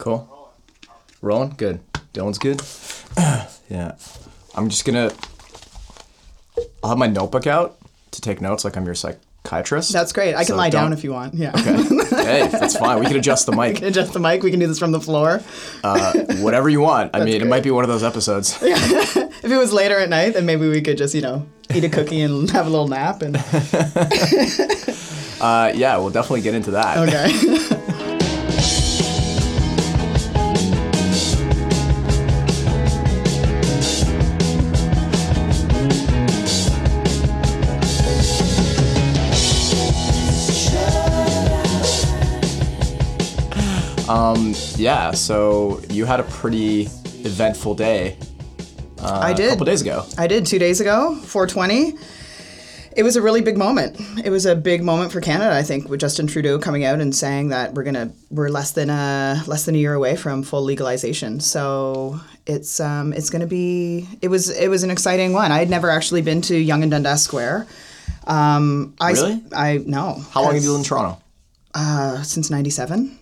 Cool. Rolling? Good. Dylan's good? yeah. I'm just gonna. I'll have my notebook out to take notes like I'm your psychiatrist. That's great. I can So lie down if you want. Yeah. Okay. hey, that's fine. We can adjust the mic. Adjust the mic. We can do this from the floor. Uh, whatever you want. I mean, it might be one of those episodes. If it was later at night, then maybe we could just, you know, eat a cookie and have a little nap. And Uh, yeah, we'll definitely get into that. okay. Yeah, so you had a pretty eventful day uh, I did. A couple days ago. I did two days ago, 420. It was a really big moment. It was a big moment for Canada, I think, with Justin Trudeau coming out and saying that we're gonna we're less than a less than a year away from full legalization. So it's um it's gonna be it was it was an exciting one. I had never actually been to Yonge and Dundas Square. Um, I Really? I no. How long have you lived in Toronto? Uh, since '97.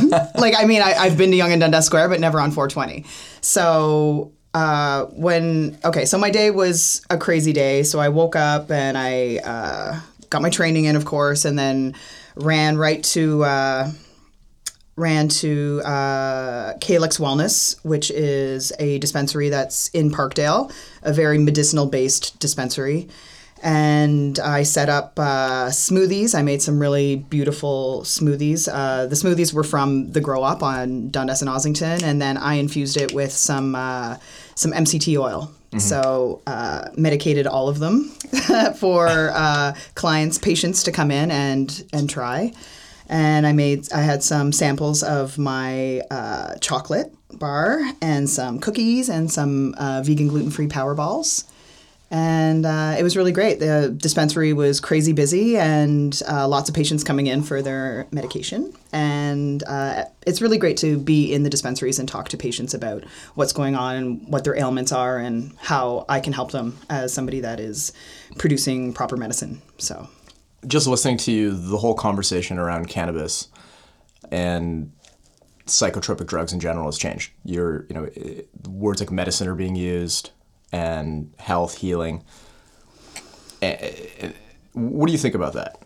like I mean, I, I've been to Yonge and Dundas Square, but never on 420. So uh, when okay, so my day was a crazy day. So I woke up and I uh, got my training in, of course, and then ran right to. Uh, ran to uh, Calyx Wellness, which is a dispensary that's in Parkdale, a very medicinal based dispensary. And I set up uh, smoothies. I made some really beautiful smoothies. Uh, the smoothies were from the Grow Up on Dundas and Ossington, and then I infused it with some uh, some MCT oil. So uh, medicated all of them for uh, clients, patients to come in and and try and I made I had some samples of my uh, chocolate bar and some cookies and some uh, vegan gluten free power balls. And uh, it was really great. The dispensary was crazy busy and uh, lots of patients coming in for their medication. And uh, it's really great to be in the dispensaries and talk to patients about what's going on and what their ailments are and how I can help them as somebody that is producing proper medicine. So Just listening to you, the whole conversation around cannabis and psychotropic drugs in general has changed. You're, you know, eh, words like medicine are being used and health, healing. Eh, eh, What do you think about that?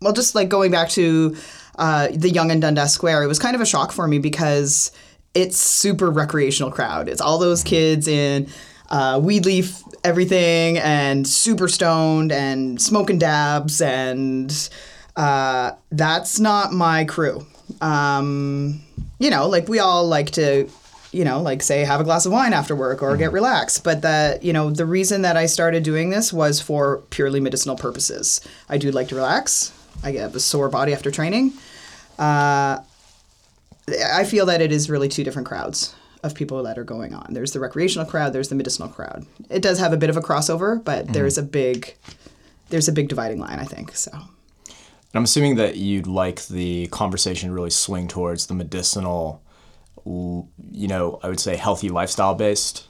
well, just like going back to uh, the Yonge and Dundas Square, it was kind of a shock for me because it's super recreational crowd. It's all those kids in uh, weed leaf everything and super stoned and smoking dabs and uh, that's not my crew. Um, you know, like we all like to, you know, like say have a glass of wine after work or get relaxed. But the, you know, the reason that I started doing this was for purely medicinal purposes. I do like to relax. I have a sore body after training. Uh, I feel that it is really two different crowds of people that are going on. There's the recreational crowd. There's the medicinal crowd. It does have a bit of a crossover, but there's a big, there's a big dividing line. I think so. I'm assuming that you'd like the conversation to really swing towards the medicinal, you know, I would say healthy lifestyle based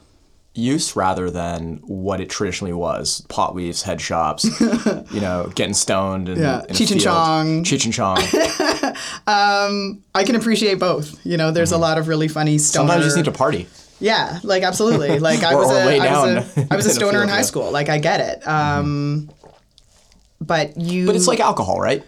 use rather than what it traditionally was pot leaves, head shops, you know, getting stoned and Yeah, Cheech and. Chong. Cheech and Chong. Um, I can appreciate both. You know, there's a mm-hmm. lot of really funny stoner. Sometimes you just need to party. Yeah, like absolutely. Like I Or- was or a, I was a, I was a stoner in high school. Like I get it. Mm-hmm. Um, But you. But it's like alcohol, right?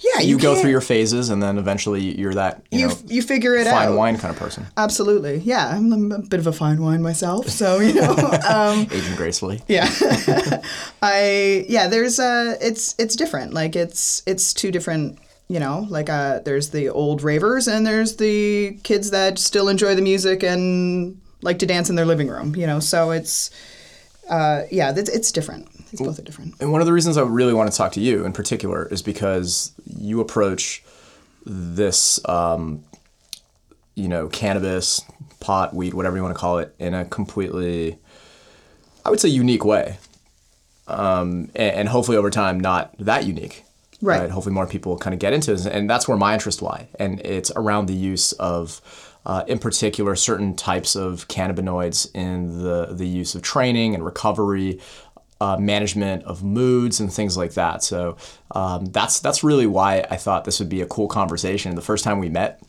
Yeah, You, go through your phases and then eventually you're that, you, You know, you figure it fine out. wine kind of person. Absolutely. Yeah, I'm a bit of a fine wine myself, so you know. um, Aging gracefully. yeah i yeah there's a it's it's different like it's it's two different you know like uh there's the old ravers and there's the kids that still enjoy the music and like to dance in their living room you know so it's uh yeah it's, it's different both are different And one of the reasons I really want to talk to you in particular is because you approach this, um, you know, cannabis, pot, weed, whatever you want to call it, in a completely, I would say, unique way. Um, and, and hopefully over time, not that unique. Right. Hopefully more people kind of get into this. And that's where my interest lie. And it's around the use of, uh, in particular, certain types of cannabinoids in the, the use of training and recovery, uh, management of moods and things like that. So um, that's that's really why I thought this would be a cool conversation. The first time we met,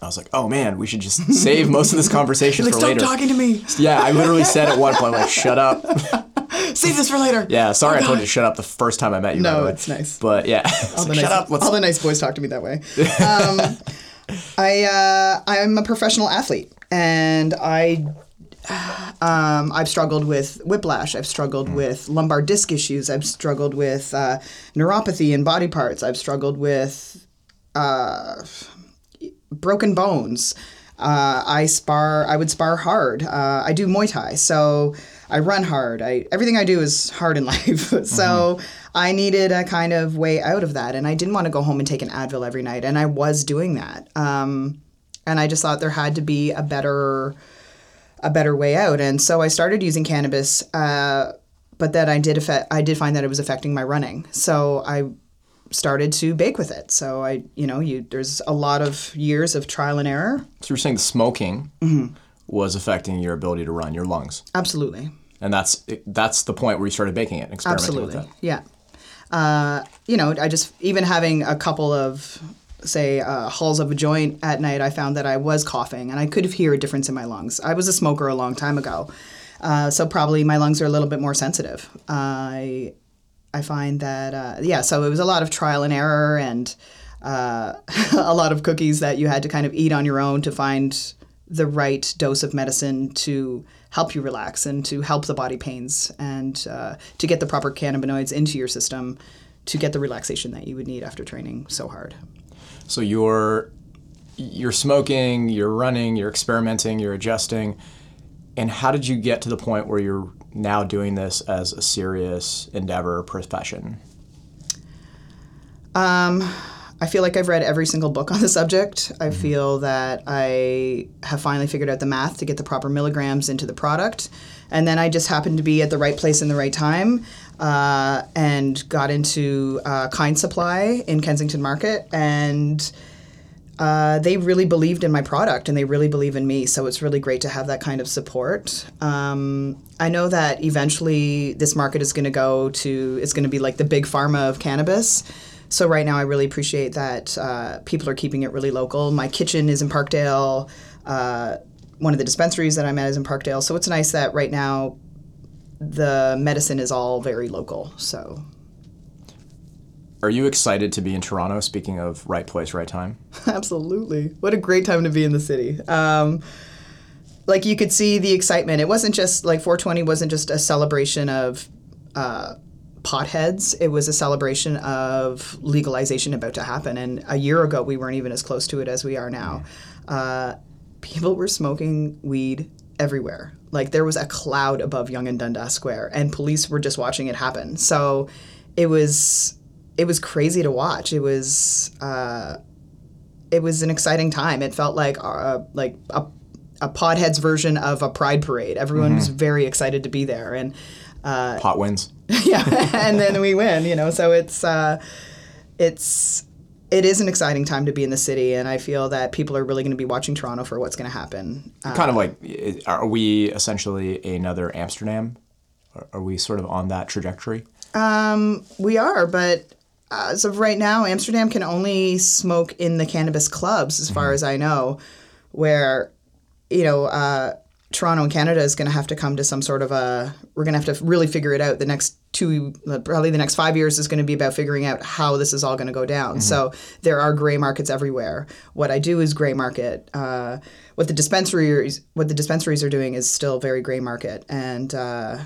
I was like, "Oh man, we should just save most of this conversation like, for stop later." talking to me. Yeah, I literally said at one point, like, "Shut up." Save this for later. Yeah, sorry Oh, I told you to shut up the first time I met you. No, it's nice. But yeah, All the, like, nice, shut up. All the nice boys talk to me that way. Um, I uh, I'm a professional athlete, and I um, I've struggled with whiplash. I've struggled Hmm. with lumbar disc issues. I've struggled with uh, neuropathy in body parts. I've struggled with uh, broken bones. Uh, I spar. I would spar hard. Uh, I do Muay Thai, so I run hard. I everything I do is hard in life. so I needed a kind of way out of that, and I didn't want to go home and take an Advil every night, and I was doing that. Um, and I just thought there had to be a better a better way out, and so I started using cannabis. Uh, but then I did affect, I did find that it was affecting my running, so I started to bake with it. So I, you know, you there's a lot of years of trial and error. So you're saying the smoking Mm-hmm. was affecting your ability to run, your lungs, Absolutely. and that's that's the point where you started baking it, experimenting Absolutely. with it. Yeah. Uh, you know, I just even having a couple of say uh, hulls of a joint at night, I found that I was coughing and I could hear a difference in my lungs. I was a smoker a long time ago, uh, so probably my lungs are a little bit more sensitive. I I find that uh, yeah, so it was a lot of trial and error and uh, a lot of cookies that you had to kind of eat on your own to find the right dose of medicine to help you relax and to help the body pains and uh, to get the proper cannabinoids into your system to get the relaxation that you would need after training so hard. So you're you're smoking, you're running, you're experimenting, you're adjusting. And how did you get to the point where you're now doing this as a serious endeavor profession? Um, I feel like I've read every single book on the subject. I feel that I have finally figured out the math to get the proper milligrams into the product. And then I just happened to be at the right place in the right time uh, and got into uh, Kind Supply in Kensington Market. And uh, they really believed in my product and they really believe in me. So it's really great to have that kind of support. Um, I know that eventually this market is going to go to, it's going to be like the big pharma of cannabis. So right now I really appreciate that uh, people are keeping it really local. My kitchen is in Parkdale. Uh, one of the dispensaries that I'm at is in Parkdale. So it's nice that right now the medicine is all very local. So Are you excited to be in Toronto? Speaking of right place, right time. Absolutely. What a great time to be in the city. Um, like you could see the excitement. It wasn't just like 420 wasn't just a celebration of uh, potheads. It was a celebration of legalization about to happen. And a year ago, we weren't even as close to it as we are now. Uh, people were smoking weed everywhere. Like there was a cloud above Yonge and Dundas Square, and police were just watching it happen. So it was it was crazy to watch. It was. Uh, it was an exciting time. It felt like uh, like a, a podheads version of a pride parade. Everyone was very excited to be there, and Pot wins. yeah, and then we win. You know, so it's uh, it's it is an exciting time to be in the city, and I feel that people are really going to be watching Toronto for what's going to happen. Uh, kind of like, are we essentially another Amsterdam? Are- Are we sort of on that trajectory? we are, but as of right now, Amsterdam can only smoke in the cannabis clubs, as far as I know, where, you know, uh, Toronto and Canada is going to have to come to some sort of a. We're going to have to really figure it out. The next two, probably the next five years is going to be about figuring out how this is all going to go down. So there are gray markets everywhere. What I do is gray market. Uh, what the dispensaries, what the dispensaries are doing is still very gray market, and uh,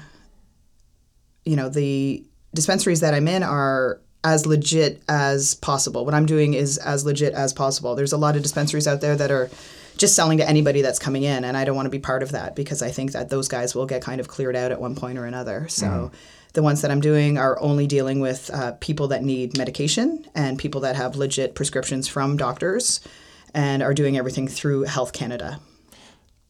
you know the dispensaries that I'm in are as legit as possible. What I'm doing is as legit as possible. There's a lot of dispensaries out there that are just selling to anybody that's coming in, and I don't want to be part of that because I think that those guys will get kind of cleared out at one point or another. So. The ones that I'm doing are only dealing with uh, people that need medication and people that have legit prescriptions from doctors and are doing everything through Health Canada.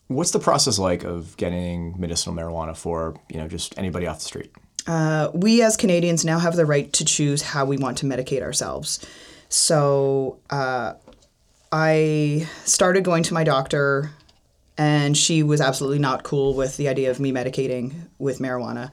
What's the process like of getting medicinal marijuana for you know just anybody off the street? we as Canadians now have the right to choose how we want to medicate ourselves. So uh, I started going to my doctor, and she was absolutely not cool with the idea of me medicating with marijuana.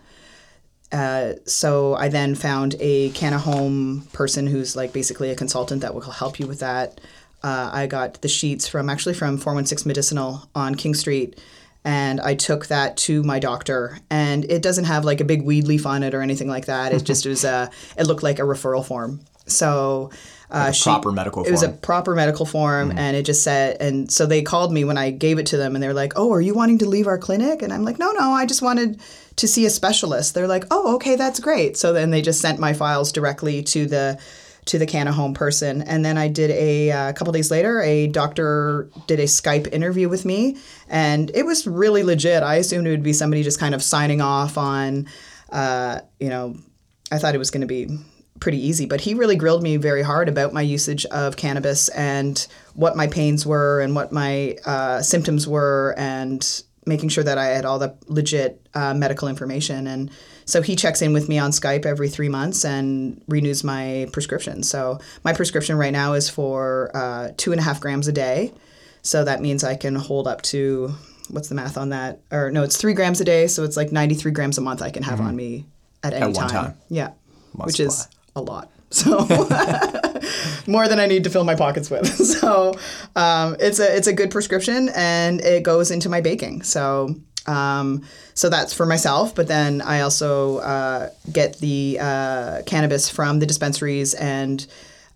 Uh, so I then found a Canna Home person who's like basically a consultant that will help you with that. Uh, I got the sheets from actually from 416 Medicinal on King Street, and I took that to my doctor. And it doesn't have like a big weed leaf on it or anything like that. It just was a. It looked like a referral form. So. Uh, a proper medical it was a proper medical form and it just said and so they called me when i gave it to them and they're like oh are you wanting to leave our clinic and i'm like no no i just wanted to see a specialist. They're like oh okay that's great. So then they just sent my files directly to the to the Canna Home person. And then i did a, uh, couple days later a doctor did a skype interview with me. And it was really legit. I assumed it would be somebody just kind of signing off on uh, you know i thought it was going to be pretty easy, but he really grilled me very hard about my usage of cannabis and what my pains were and what my uh, symptoms were and making sure that I had all the legit uh, medical information. And so he checks in with me on Skype every three months and renews my prescription. So my prescription right now is for uh, two and a half grams a day. So that means I can hold up to what's the math on that? Or no, it's three grams a day. So it's like 93 grams a month I can have on me at any At one time. Yeah. Which supply. is a lot. So more than I need to fill my pockets with. So um, it's a it's a good prescription and it goes into my baking. So um, so that's for myself, but then I also uh, get the uh, cannabis from the dispensaries and.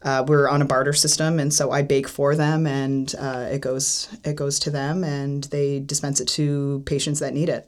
Uh, we're on a barter system, and so I bake for them, and uh, it goes it goes to them, and they dispense it to patients that need it.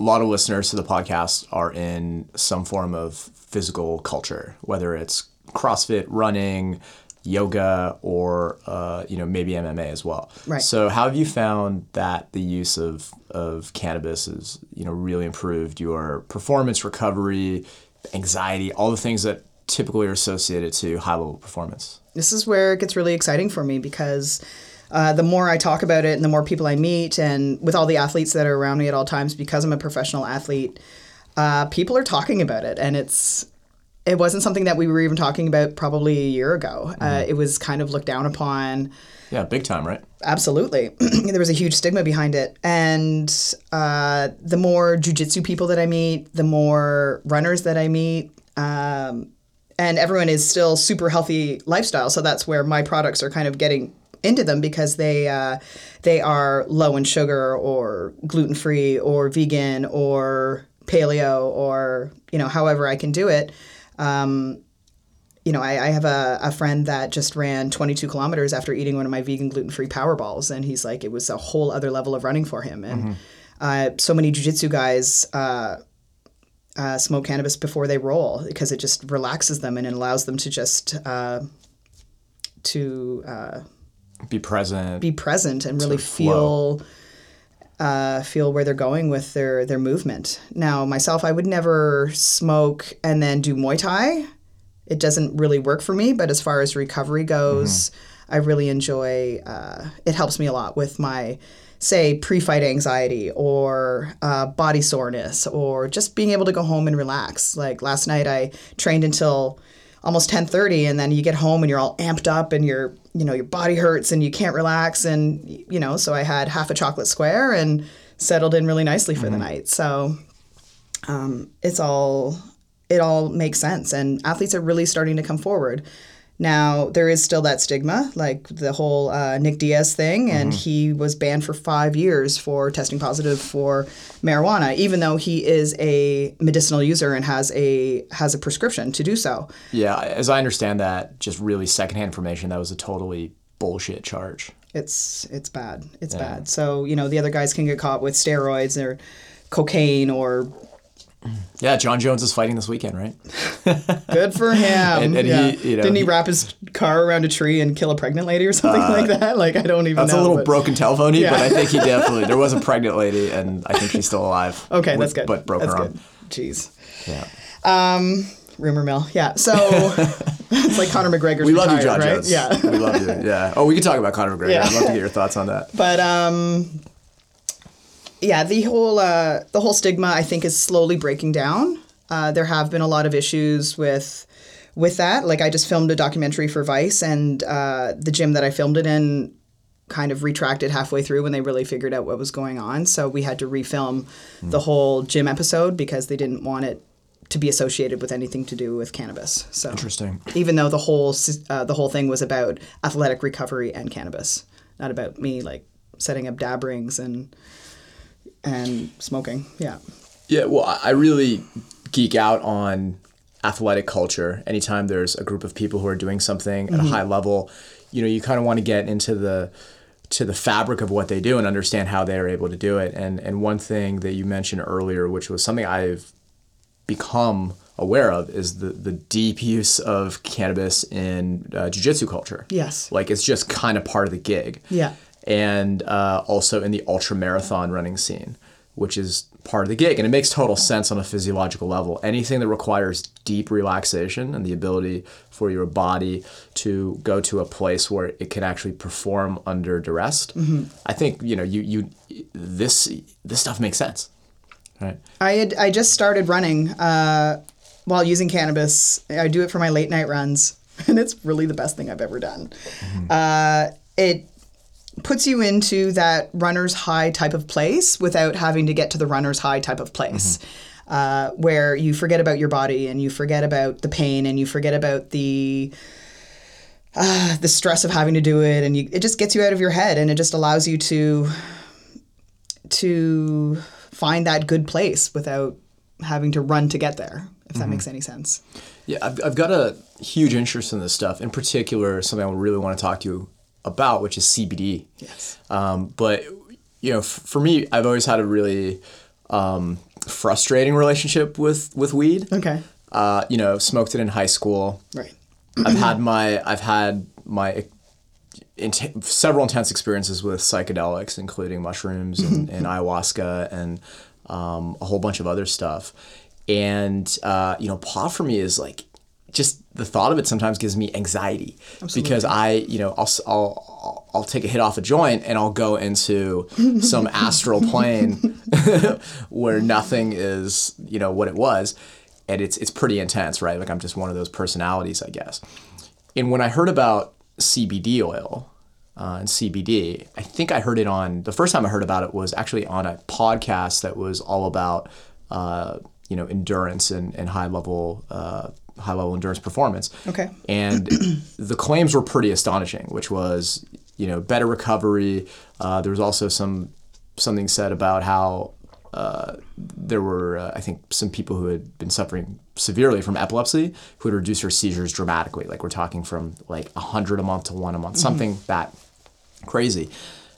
A lot of listeners to the podcast are in some form of physical culture, whether it's CrossFit, running, yoga, or uh, you know maybe MMA as well. Right. So, how have you found that the use of of cannabis has you know really improved your performance, recovery, anxiety, all the things that typically are associated to high level performance? this is where it gets really exciting for me because uh, the more I talk about it and the more people I meet, and with all the athletes that are around me at all times, because I'm a professional athlete, uh, people are talking about it, and it's it wasn't something that we were even talking about probably a year ago. Uh, it was kind of looked down upon. Yeah, big time, right? Absolutely. there was a huge stigma behind it. And uh, the more jujitsu people that I meet, the more runners that I meet, um, and everyone is still super healthy lifestyle. So that's where my products are kind of getting into them because they uh, they are low in sugar or gluten free or vegan or paleo or you know however I can do it. Um, you know, I, I have a, a friend that just ran 22 kilometers after eating one of my vegan gluten free power balls, and he's like, it was a whole other level of running for him. And uh, so many jujitsu guys uh, uh, smoke cannabis before they roll because it just relaxes them and it allows them to just uh, to uh, Be present. be present and really feel uh, feel where they're going with their their movement. Now, myself, I would never smoke and then do Muay Thai. It doesn't really work for me. But as far as recovery goes, I really enjoy. Uh, it helps me a lot with my say pre-fight anxiety or uh, body soreness or just being able to go home and relax. Like last night, I trained until almost 10:30 and then you get home and you're all amped up and your you know your body hurts and you can't relax and you know so I had half a chocolate square and settled in really nicely for the night. So um, it's all it all makes sense and athletes are really starting to come forward now there is still that stigma like the whole uh, Nick Diaz thing and he was banned for five years for testing positive for marijuana even though he is a medicinal user and has a has a prescription to do so Yeah, as I understand that, just really secondhand information, that was a totally bullshit charge. it's it's bad. It's bad. So you know the other guys can get caught with steroids or cocaine or Yeah, Jon Jones is fighting this weekend, right? good for him. And- and he, you know, didn't he, he- wrap his car around a tree and kill a pregnant lady or something like that? Like I don't even know. That's know. a little but- broken telephony, Yeah. but I think he definitely there was a pregnant lady, and I think she's still alive. Okay, with- that's good. But broke that's her good. arm. Jeez. Yeah, Rumor mill. Yeah. So it's like Conor McGregor. we love you, Jon right? Jones. Yeah. we love you. Yeah. Oh, we can talk about Conor McGregor. Yeah. I'd love to get your thoughts on that. but um yeah the whole uh the whole stigma i think is slowly breaking down uh, there have been a lot of issues with with that like i just filmed a documentary for vice and uh, the gym that i filmed it in kind of retracted halfway through when they really figured out what was going on. So we had to refilm the whole gym episode because they didn't want it to be associated with anything to do with cannabis. So Interesting. even though the whole uh, the whole thing was about athletic recovery and cannabis, not about me like setting up dab rings and and smoking. Yeah. Yeah, well, I really geek out on athletic culture. Anytime there's a group of people who are doing something at a high level, you know, you kind of want to get into the to the fabric of what they do and understand how they are able to do it. And and one thing that you mentioned earlier, which was something I've become aware of, is the the deep use of cannabis in uh, jiu-jitsu culture. Yes. like it's just kind of part of the gig Yeah. And uh, also in the ultra marathon running scene, which is part of the gig. And it makes total sense on a physiological level. Anything that requires deep relaxation and the ability for your body to go to a place where it can actually perform under duress, I think you know you you this this stuff makes sense, right? I had I just started running uh, while using cannabis. I do it for my late night runs, and it's really the best thing I've ever done. Uh, it puts you into that runner's high type of place without having to get to the runner's high type of place. Uh, where you forget about your body and you forget about the pain and you forget about the uh, the stress of having to do it and you, it just gets you out of your head and it just allows you to to find that good place without having to run to get there if that makes any sense Yeah, I've, I've got a huge interest in this stuff. In particular, something I really want to talk to you about, which is CBD. yes Um, but you know, f- for me, I've always had a really um, frustrating relationship with with weed. okay Uh, you know, smoked it in high school. right I've had my I've had my int- several intense experiences with psychedelics, including mushrooms and, and ayahuasca and um, a whole bunch of other stuff. And uh, you know, pot for me is like just the thought of it sometimes gives me anxiety because I, you know, I'll, I'll I'll take a hit off a joint and I'll go into some astral plane where nothing is, you know, what it was, and it's it's pretty intense, right? Like I'm just one of those personalities, I guess. And when I heard about CBD oil uh, and CBD, I think I heard it on the first time I heard about it was actually on a podcast that was all about uh, you know endurance and, and high level uh, high level endurance performance. Okay. And the claims were pretty astonishing, which was you know better recovery. Uh, there was also some something said about how uh, there were, uh, I think, some people who had been suffering severely from epilepsy who had reduced their seizures dramatically. Like we're talking from like 100 a month to one a month, something that crazy.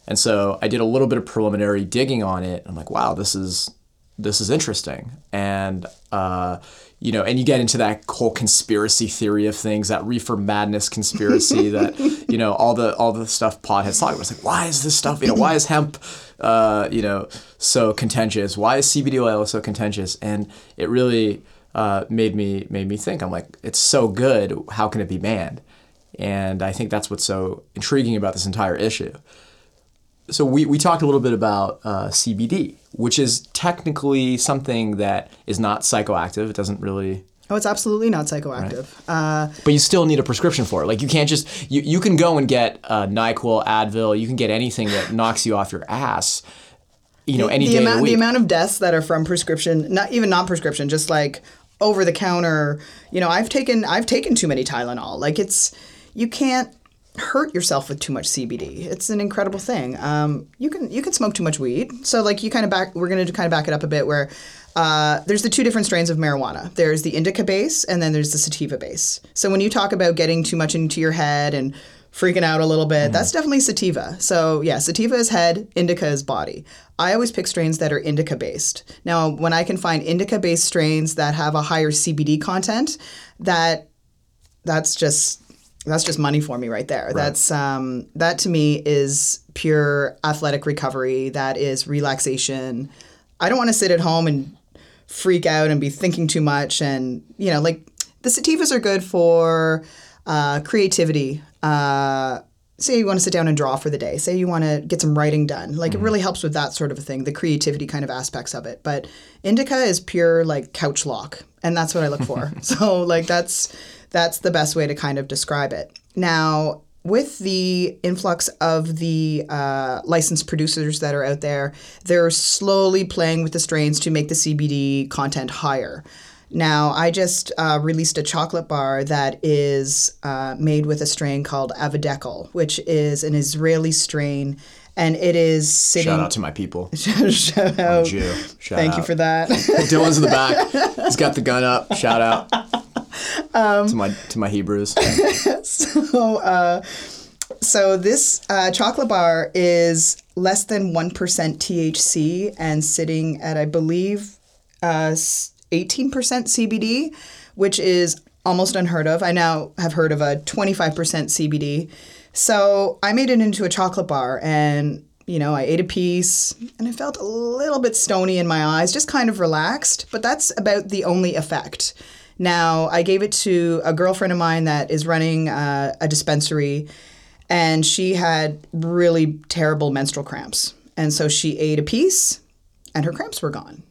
And so I did a little bit of preliminary digging on it. I'm like, wow, this is this is interesting. And uh, you know, and you get into that whole conspiracy theory of things, that reefer madness conspiracy that you know all the all the stuff Pod has talked about. It's like, why is this stuff? You know, why is hemp, uh, you know, so contentious? Why is CBD oil so contentious? And it really uh, made me made me think. I'm like, it's so good. How can it be banned? And I think that's what's so intriguing about this entire issue. So we, we talked a little bit about uh, CBD, which is technically something that is not psychoactive. It doesn't really, oh it's absolutely not psychoactive uh, but you still need a prescription for it. Like you can't just you, you can go and get uh, Nyquil, Advil. You can get anything that knocks you off your ass. You know, any the day amount of the the amount of deaths that are from prescription not even non-prescription just like over the counter you know i've taken i've taken too many tylenol like it's you can't hurt yourself with too much cbd it's an incredible thing um, you can you can smoke too much weed so like you kind of back we're going to kind of back it up a bit where uh, there's the two different strains of marijuana there's the indica base and then there's the sativa base so when you talk about getting too much into your head and freaking out a little bit. That's definitely sativa. So yeah, sativa is head, indica is body. I always pick strains that are indica based. Now, when I can find indica based strains that have a higher CBD content, that that's just that's just money for me right there. That's um, that to me is pure athletic recovery. That is relaxation. I don't want to sit at home and freak out and be thinking too much. And you know, like the sativas are good for uh, creativity. Uh, say you want to sit down and draw for the day. Say you want to get some writing done. Like it really helps with that sort of a thing, the creativity kind of aspects of it. But indica is pure like couch lock, and that's what I look for. so like that's that's the best way to kind of describe it. Now, with the influx of the uh, licensed producers that are out there, they're slowly playing with the strains to make the CBD content higher. Now, I just uh, released a chocolate bar that is uh, made with a strain called Avidekel, which is an Israeli strain, and it is sitting. Shout out to my people. Shout out. Jew. Shout Thank out. you for that. Dylan's in the back. He's got the gun up. Shout out Um, to my to my Hebrews. so, uh, so this uh, chocolate bar is less than one percent THC and sitting at, I believe, uh, eighteen percent CBD, which is almost unheard of. I now have heard of a twenty-five percent CBD. So I made it into a chocolate bar and. You know, I ate a piece and I felt a little bit stony in my eyes, just kind of relaxed, but that's about the only effect. Now, I gave it to a girlfriend of mine that is running uh, a dispensary, and she had really terrible menstrual cramps. And so she ate a piece, and her cramps were gone.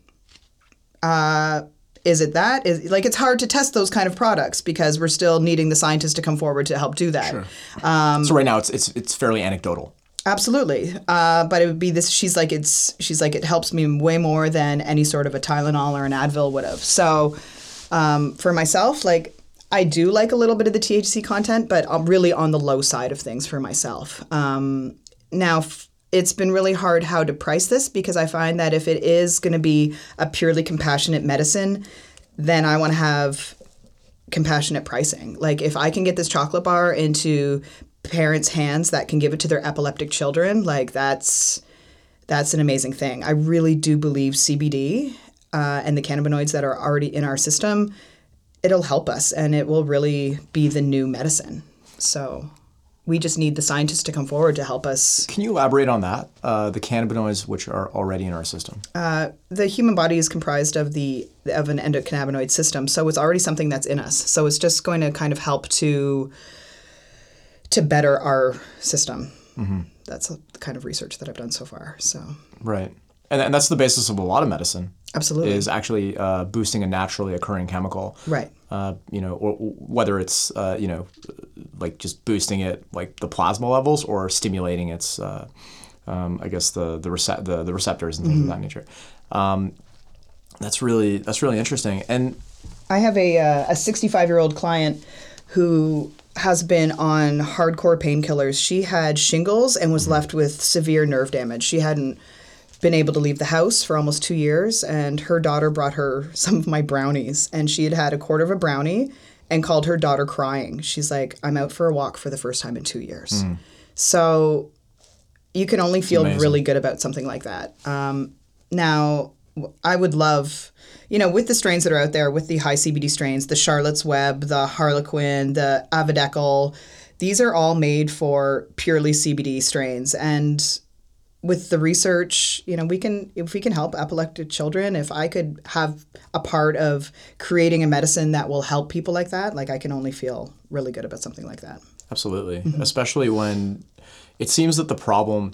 Uh, is it that? Is like it's hard to test those kind of products because we're still needing the scientists to come forward to help do that. Sure. so right now it's it's it's fairly anecdotal. Absolutely. Uh, but it would be this. She's like it's. She's like it helps me way more than any sort of a Tylenol or an Advil would have. So um, for myself, like I do like a little bit of the THC content, but I'm really on the low side of things for myself. Um, now. F- it's been really hard how to price this because I find that if it is going to be a purely compassionate medicine, then I want to have compassionate pricing. Like if I can get this chocolate bar into parents' hands that can give it to their epileptic children, like that's that's an amazing thing. I really do believe CBD uh, and the cannabinoids that are already in our system, it'll help us and it will really be the new medicine. So we just need the scientists to come forward to help us. Can you elaborate on that? Uh, the cannabinoids which are already in our system. The human body is comprised of the of an endocannabinoid system, so it's already something that's in us. So it's just going to kind of help to to better our system. That's the kind of research that I've done so far. So Right. And, and that's the basis of a lot of medicine. Absolutely, Is actually uh, boosting a naturally occurring chemical. right. Uh, you know, or, or whether it's uh, you know, like just boosting it like the plasma levels or stimulating its, uh, um, I guess the the, rece- the the receptors and things of that nature. Um, that's really that's really interesting. And I have a uh, a 65 year old client who has been on hardcore painkillers. She had shingles and was left with severe nerve damage. She hadn't been able to leave the house for almost two years, and her daughter brought her some of my brownies, and she had had a quarter of a brownie and called her daughter crying. She's like, "I'm out for a walk for the first time in two years." So you can only feel really good about something like that. Um, now, I would love, you know, with the strains that are out there, with the high CBD strains, the Charlotte's Web, the Harlequin, the Avidekel, these are all made for purely CBD strains. And with the research, you know, we can, if we can help epileptic children, if I could have a part of creating a medicine that will help people like that, like I can only feel really good about something like that. Absolutely. Especially when it seems that the problem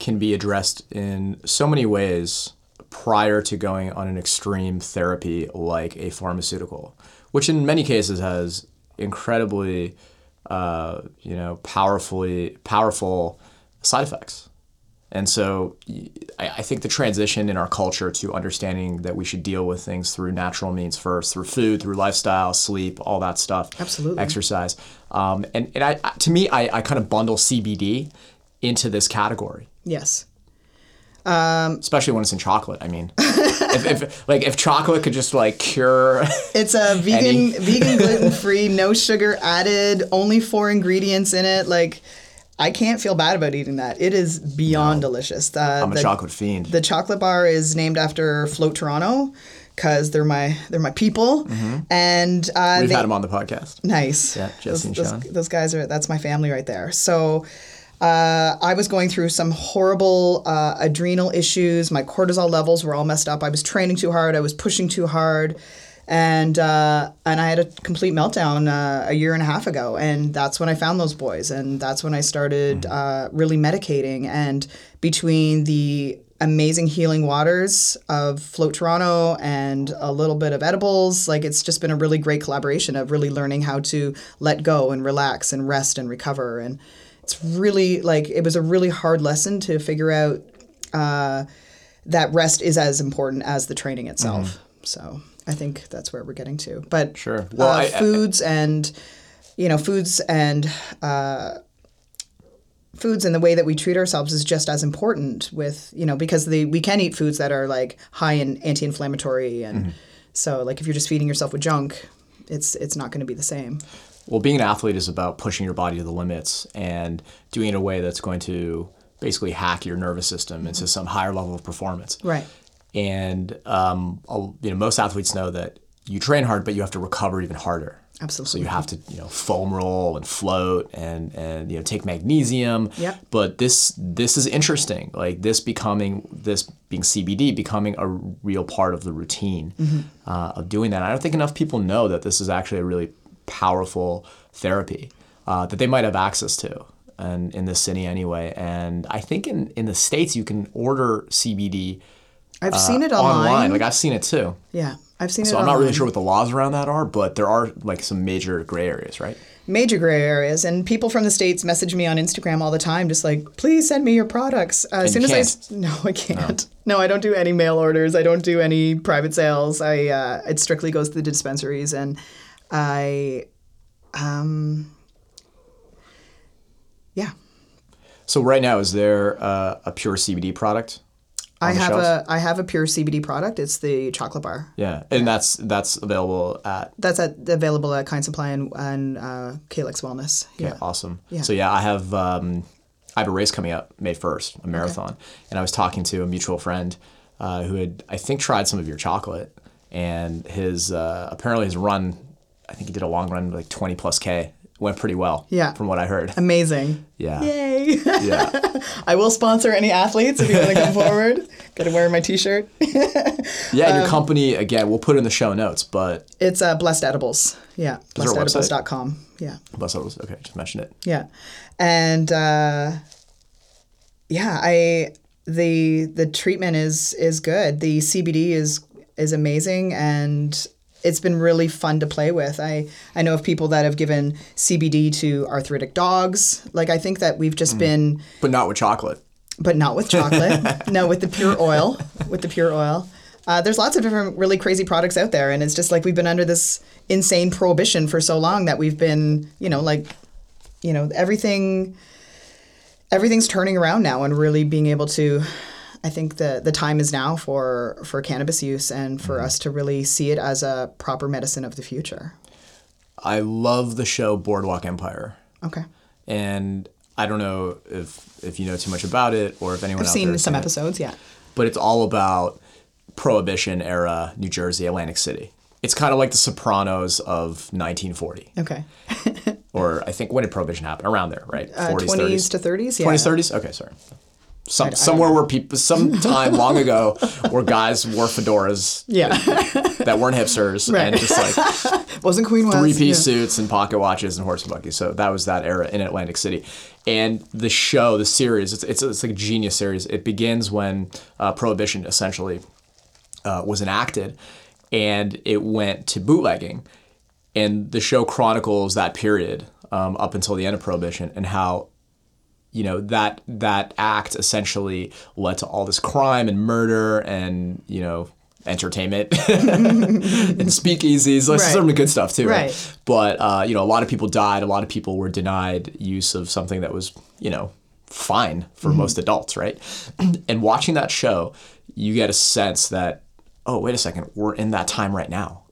can be addressed in so many ways prior to going on an extreme therapy like a pharmaceutical, which in many cases has incredibly, uh, you know, powerfully powerful side effects. And so I think the transition in our culture to understanding that we should deal with things through natural means first, through food, through lifestyle, sleep, all that stuff. Absolutely. Exercise. Um, and and I, to me, I, I kind of bundle CBD into this category, Yes. especially when it's in chocolate. I mean, if, if like if chocolate could just like cure, It's a vegan, vegan, gluten free, no sugar added, only four ingredients in it. Like, I can't feel bad about eating that. It is beyond delicious. Uh, I'm a the, chocolate fiend. the chocolate bar is named after Float Toronto because they're my they're my people, and uh, Mm-hmm. We've they, had them on the podcast. Nice. Yeah, Jesse and those, Sean. those, those guys are that's my family right there. So uh, I was going through some horrible uh, adrenal issues. My cortisol levels were all messed up. I was training too hard. I was pushing too hard, and uh, and I had a complete meltdown uh, a year and a half ago. And that's when I found those boys, and that's when I started Mm-hmm. uh, really medicating. And between the amazing healing waters of Float Toronto and a little bit of edibles. Like it's just been a really great collaboration of really learning how to let go and relax and rest and recover. And it's really like it was a really hard lesson to figure out uh, that rest is as important as the training itself. So I think that's where we're getting to. But Sure. Well, uh, I- I- foods and you know foods and uh, foods and the way that we treat ourselves is just as important with you know because the we can eat foods that are like high in anti-inflammatory and Mm-hmm. so like if you're just feeding yourself with junk it's it's not going to be the same Well, being an athlete is about pushing your body to the limits and doing it in a way that's going to basically hack your nervous system into some higher level of performance. right And um, you know, most athletes know that you train hard, but you have to recover even harder. Absolutely. So you have to, you know, foam roll and float and and you know take magnesium. Yep. But this this is interesting. Like this becoming this being CBD becoming a real part of the routine uh, of doing that. I don't think enough people know that this is actually a really powerful therapy uh, that they might have access to. And in this city anyway, and I think in, in the states you can order CBD i've seen it online, Uh, online. Like I've seen it too. yeah i've seen it So I'm not really sure what the laws around that are, but there are like some major gray areas, right? major gray areas and people from the states message me on instagram all the time just like please send me your products uh, as soon you as i can't. no i can't no. i don't do any mail orders i don't do any private sales i uh, it strictly goes to the dispensaries and i um yeah So right now, is there uh, a pure CBD product? I have shelves? a I have a pure CBD product. It's the chocolate bar. Yeah, and that's that's available at That's at, available at Kind Supply and, and uh, Calyx Wellness. Yeah. awesome. Yeah. So yeah, I have um, I have a race coming up May first, a marathon, and I was talking to a mutual friend uh, who had I think tried some of your chocolate, and his uh, apparently his run, I think he did a long run like twenty plus k, went pretty well. Yeah. from what I heard. Amazing. Yeah, Yay. yeah, I will sponsor any athletes if you want to come forward. Got to wear my T-shirt. yeah. And your Um, company again, we'll put it in the show notes, but It's uh, Blessed Edibles. Yeah, blessededibles.com. Yeah, Blessed Edibles. okay, just mention it. yeah, and uh, yeah, I the the treatment is is good. The CBD is is amazing and. It's been really fun to play with. I, I know of people that have given CBD to arthritic dogs. Like I think that we've Mm. just been But not with chocolate. but not with chocolate. no, with the pure oil. With the pure oil. Uh, there's lots of different really crazy products out there, and it's just like we've been under this insane prohibition for so long that we've been, you know, like, you know, everything, everything's turning around now, and really being able to. I think the the time is now for for cannabis use and for us to really see it as a proper medicine of the future. I love the show Boardwalk Empire, Okay, and I don't know if if you know too much about it or if anyone I've seen some it, episodes. Yeah. but it's all about Prohibition era New Jersey, Atlantic City. It's kind of like The Sopranos of 1940, Okay. or I think when did Prohibition happen? Around there, right? Uh, 40s, 20s 30s, to 30s. Yeah. 20s, 30s. Okay, sorry. Some, somewhere where people, some time long ago, where guys wore fedoras Yeah. that weren't hipsters Right. and just like Wasn't Queen West. three piece yeah. suits and pocket watches and horse and buggies. So that was that era in Atlantic City. And the show, the series, it's, it's, it's like a genius series. It begins when uh, Prohibition essentially uh, was enacted and it went to bootlegging. And the show chronicles that period um, up until the end of Prohibition and how you know that that act essentially led to all this crime and murder and you know entertainment and speakeasies. Like Right. some good stuff too, right? Right. But uh, you know, a lot of people died. A lot of people were denied use of something that was you know fine for most adults, right? and watching that show, you get a sense that oh, wait a second, we're in that time right now.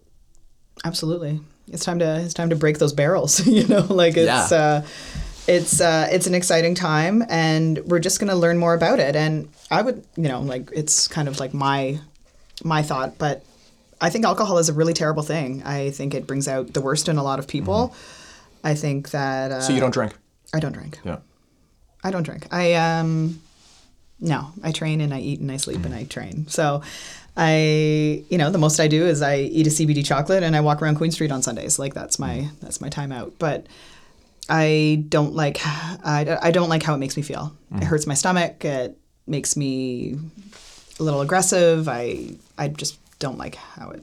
Absolutely. It's time to it's time to break those barrels, you know, like it's Yeah. uh it's uh it's an exciting time and we're just going to learn more about it and I would, you know, like it's kind of like my my thought, but I think alcohol is a really terrible thing. I think it brings out the worst in a lot of people. I think that uh, So you don't drink? I don't drink. Yeah. I don't drink. I um no, I train and I eat and I sleep and I train. So I you know, the most I do is I eat a CBD chocolate and I walk around Queen Street on Sundays. Like that's my that's my time out. But I don't like I, I don't like how it makes me feel. It hurts my stomach. It makes me a little aggressive. I I just don't like how it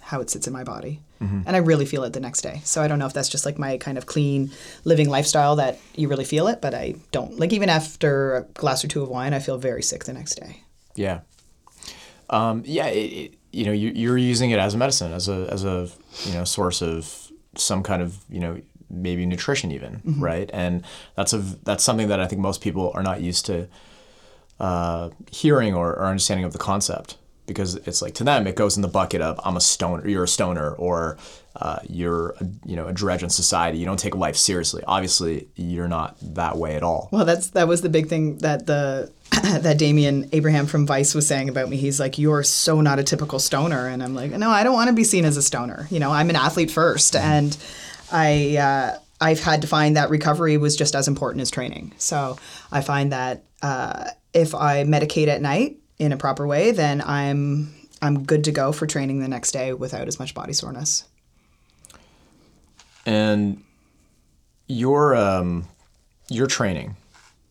how it sits in my body. And I really feel it the next day. So I don't know if that's just like my kind of clean living lifestyle that you really feel it, but I don't. Like even after a glass or two of wine, I feel very sick the next day. Yeah. Um, yeah. It, it, you know, you, you're using it as a medicine, as a as a you know source of some kind of you know maybe nutrition even, right? And that's a that's something that I think most people are not used to uh, hearing or, or understanding of the concept because it's like to them it goes in the bucket of I'm a stoner, you're a stoner, or uh, you're a, you know a dredge in society. You don't take life seriously. Obviously, you're not that way at all. Well, that's that was the big thing that the that Damian Abraham from Vice was saying about me. He's like, "You're so not a typical stoner," and I'm like, "No, I don't want to be seen as a stoner. You know, I'm an athlete first, and I uh, I've had to find that recovery was just as important as training. So I find that uh, if I medicate at night in a proper way, then I'm I'm good to go for training the next day without as much body soreness. And your um, your training.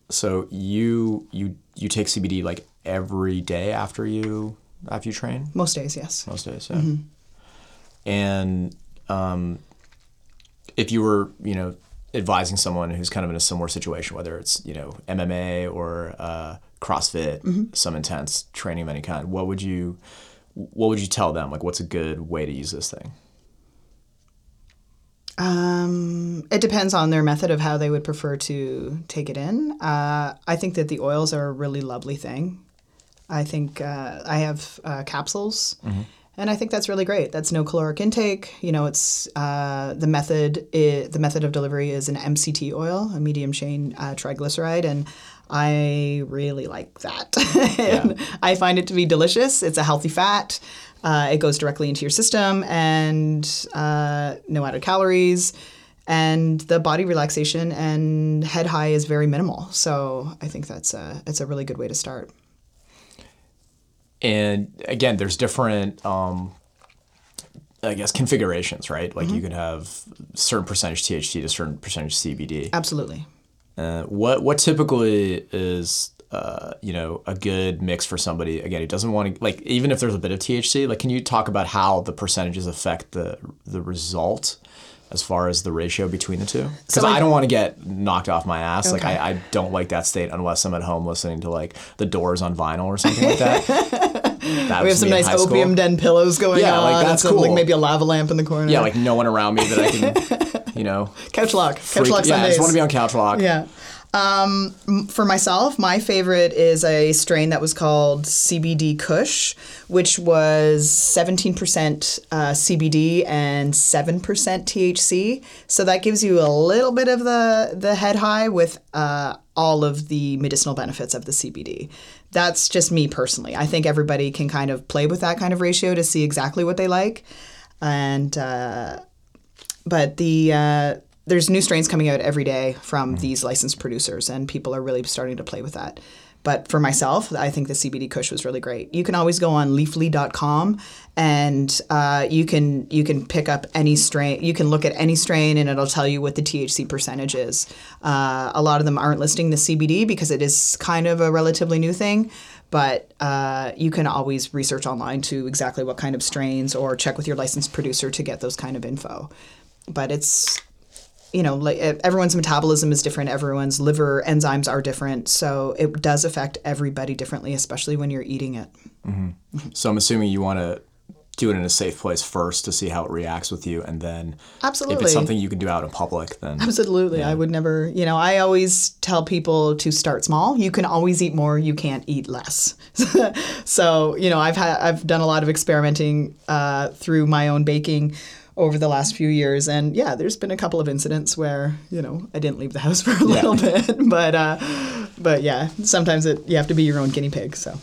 So you you you take CBD like every day after you after you train Most days, yes. most days. Yeah. And um, if you were you know advising someone who's kind of in a similar situation, whether it's you know MMA or uh, CrossFit, some intense training of any kind, what would you what would you tell them? Like, what's a good way to use this thing? Um, it depends on their method of how they would prefer to take it in. Uh, I think that the oils are a really lovely thing. I think uh, I have uh, capsules, and I think that's really great. That's no caloric intake. You know, it's uh, the method. i the method of delivery is an MCT oil, a medium chain uh, triglyceride, and I really like that. and I find it to be delicious. It's a healthy fat. Uh, it goes directly into your system, and uh, no added calories. And the body relaxation and head high is very minimal. So I think that's a it's a really good way to start. And again there's different um, i guess configurations right? Like you could have certain percentage thc to certain percentage cbd Absolutely. uh, what what typically is uh, you know a good mix for somebody? Again who doesn't want to like even if there's a bit of thc like can you talk about how the percentages affect the the result as far as the ratio between the two because So I- I, don't want to get knocked off my ass like I, I don't like that state unless i'm at home listening to like the doors on vinyl or something like that that We have some nice opium den pillows going Yeah, on. like, and that's some, Like cool. maybe a lava lamp in the corner. yeah like no one around me that i can you know couch lock. Couch lock yeah i just want to be on couch lock Yeah. Um, for myself, my favorite is a strain that was called CBD Kush, which was 17% uh, CBD and 7% THC. So that gives you a little bit of the, the head high with uh, all of the medicinal benefits of the CBD. That's just me personally. I think everybody can kind of play with that kind of ratio to see exactly what they like. And, uh, but the uh, there's new strains coming out every day from these licensed producers, and people are really starting to play with that. But for myself, I think the CBD Kush was really great. You can always go on Leafly.com and uh, you can you can pick up any strain. You can look at any strain, and it'll tell you what the THC percentage is. Uh, a lot of them aren't listing the CBD because it is kind of a relatively new thing. But uh, you can always research online to exactly what kind of strains, or check with your licensed producer to get those kind of info but it's you know like everyone's metabolism is different everyone's liver enzymes are different so it does affect everybody differently especially when you're eating it. So I'm assuming you want to do it in a safe place first to see how it reacts with you, and then absolutely, if it's something you can do out in public, then absolutely. I would never you know i always tell people to start small. You can always eat more you can't eat less. So you know i've had i've done a lot of experimenting uh, through my own baking over the last few years. And yeah there's been a couple of incidents where you know i didn't leave the house for a little bit. But uh but yeah sometimes it you have to be your own guinea pig so.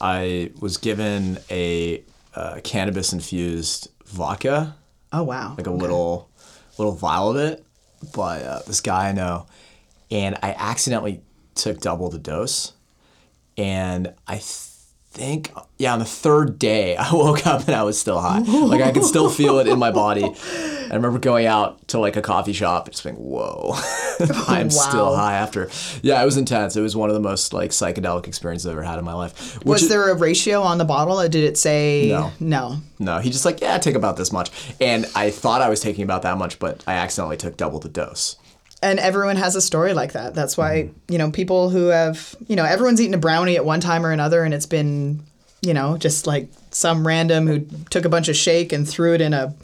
I was given a uh, cannabis infused vodka, oh wow. Like a little little vial of it, by uh, this guy I know, and I accidentally took double the dose, and I think yeah on the third day I woke up and I was still high. Like I could still feel it in my body. I remember going out to like a coffee shop and just being, whoa, I'm still high after. Yeah, it was intense. It was one of the most like psychedelic experiences I've ever had in my life. Was there a ratio on the bottle? Or did it say No. No. No, he just like, yeah, take about this much. And I thought I was taking about that much, but I accidentally took double the dose. And everyone has a story like that. That's why, you know, people who have, you know, everyone's eaten a brownie at one time or another and it's been, you know, just like some random who took a bunch of shake and threw it in a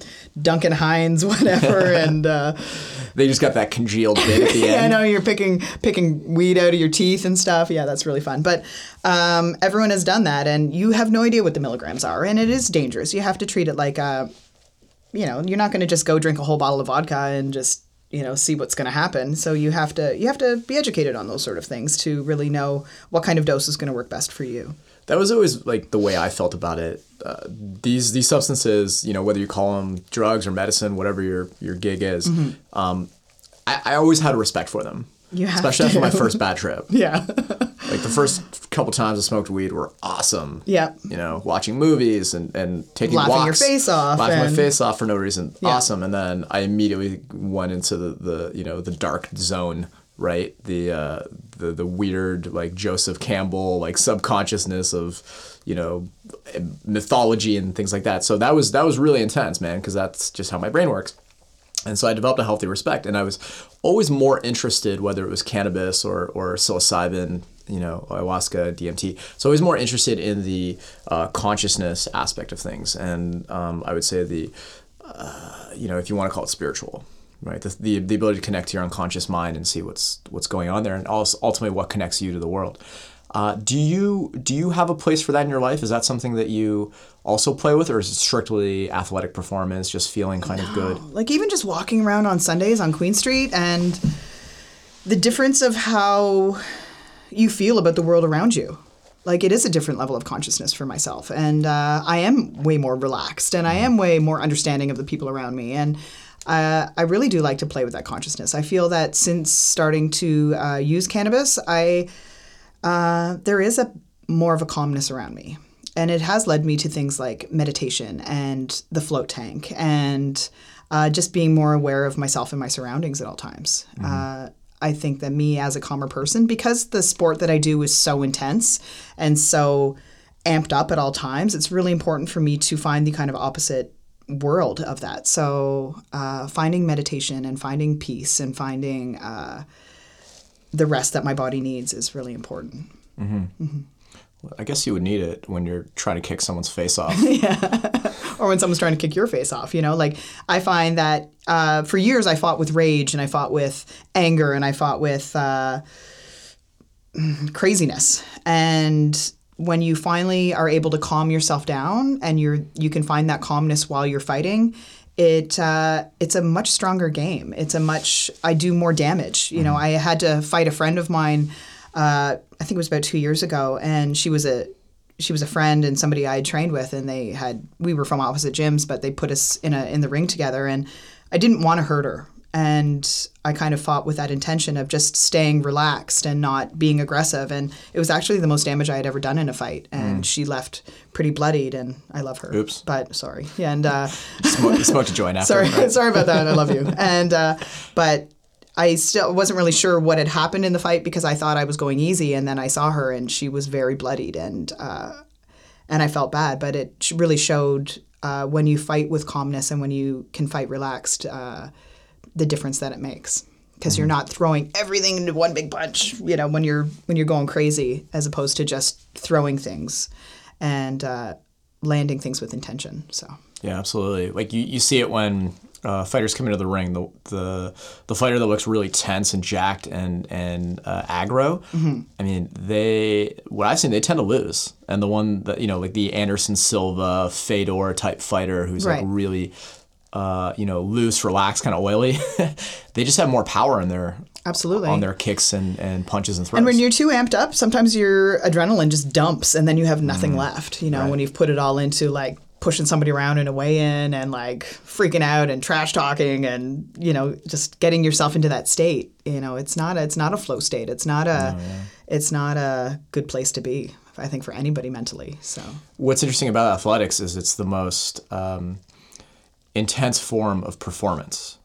Duncan Hines whatever and uh They just got that congealed bit at the I end. know you're picking picking weed out of your teeth and stuff. Yeah, that's really fun. But um, everyone has done that, and you have no idea what the milligrams are, and it is dangerous. You have to treat it like a, you know, you're not going to just go drink a whole bottle of vodka and just you know see what's going to happen. So you have to you have to be educated on those sort of things to really know what kind of dose is going to work best for you. That was always like the way I felt about it. Uh, these these substances, you know, whether you call them drugs or medicine, whatever your your gig is, um, I, I always had a respect for them. You have especially after my first bad trip. Yeah. Like the first couple times I smoked weed were awesome. Yep. You know, watching movies and, and taking Laughing your face off Laughing and- my face off for no reason. Yeah. Awesome. And then I immediately went into the, the you know, the dark zone, right? The uh the the weird like Joseph Campbell like subconsciousness of, you know, mythology and things like that. So that was that was really intense, man, because that's just how my brain works. And so I developed a healthy respect, and I was always more interested, whether it was cannabis or, or psilocybin, you know, ayahuasca, DMT. So I was more interested in the uh, consciousness aspect of things, and um, I would say the, uh, you know, if you want to call it spiritual, right? The, the, the ability to connect to your unconscious mind and see what's what's going on there, and also ultimately what connects you to the world. Uh, do you do you have a place for that in your life? Is that something that you also play with, or is it strictly athletic performance, just feeling kind of good? like even just walking around on Sundays on Queen Street and the difference of how you feel about the world around you. Like it is a different level of consciousness for myself, and uh, I am way more relaxed, and I am way more understanding of the people around me, and uh, I really do like to play with that consciousness. I feel that since starting to uh, use cannabis, I uh, there is a more of a calmness around me, and it has led me to things like meditation and the float tank, and uh, just being more aware of myself and my surroundings at all times. Uh, I think that me as a calmer person, because the sport that I do is so intense and so amped up at all times, it's really important for me to find the kind of opposite world of that. So uh, finding meditation and finding peace and finding uh, the rest that my body needs is really important. I guess you would need it when you're trying to kick someone's face off. yeah. or when someone's trying to kick your face off you know like i find that uh, for years i fought with rage and i fought with anger and i fought with uh, craziness and when you finally are able to calm yourself down and you're you can find that calmness while you're fighting it uh, it's a much stronger game. It's a much i do more damage. You know i had to fight a friend of mine uh, i think it was about two years ago and she was a she was a friend and somebody I had trained with, and they had we were from opposite gyms, but they put us in a in the ring together, and I didn't want to hurt her, and I kind of fought with that intention of just staying relaxed and not being aggressive, and it was actually the most damage I had ever done in a fight, she left pretty bloodied, and I love her. Oops. But sorry, yeah, and uh, Smoke, you smoked a joint after. sorry, right? sorry about that. I love you, and uh, but. I still wasn't really sure what had happened in the fight because I thought I was going easy, and then I saw her and she was very bloodied, and uh, and I felt bad. But it really showed uh, when you fight with calmness and when you can fight relaxed, uh, the difference that it makes. Because you're not throwing everything into one big punch. You know, when you're when you're going crazy, as opposed to just throwing things and uh, landing things with intention. So Yeah, absolutely. Like you, you see it when uh, fighters come into the ring. The, the the fighter that looks really tense and jacked and and uh, aggro. I mean, they what I've seen they tend to lose. And the one that you know, like the Anderson Silva Fedor type fighter, who's Right. like really. Uh, you know, loose, relaxed, kind of oily. they just have more power in their absolutely. on their kicks and, and punches and throws. And when you're too amped up, sometimes your adrenaline just dumps and then you have nothing left. You know, when you've put it all into like pushing somebody around in a weigh in and like freaking out and trash talking and, you know, just getting yourself into that state. You know, it's not a, it's not a flow state. It's not a it's not a good place to be I think for anybody mentally. So What's interesting about athletics is it's the most um, intense form of performance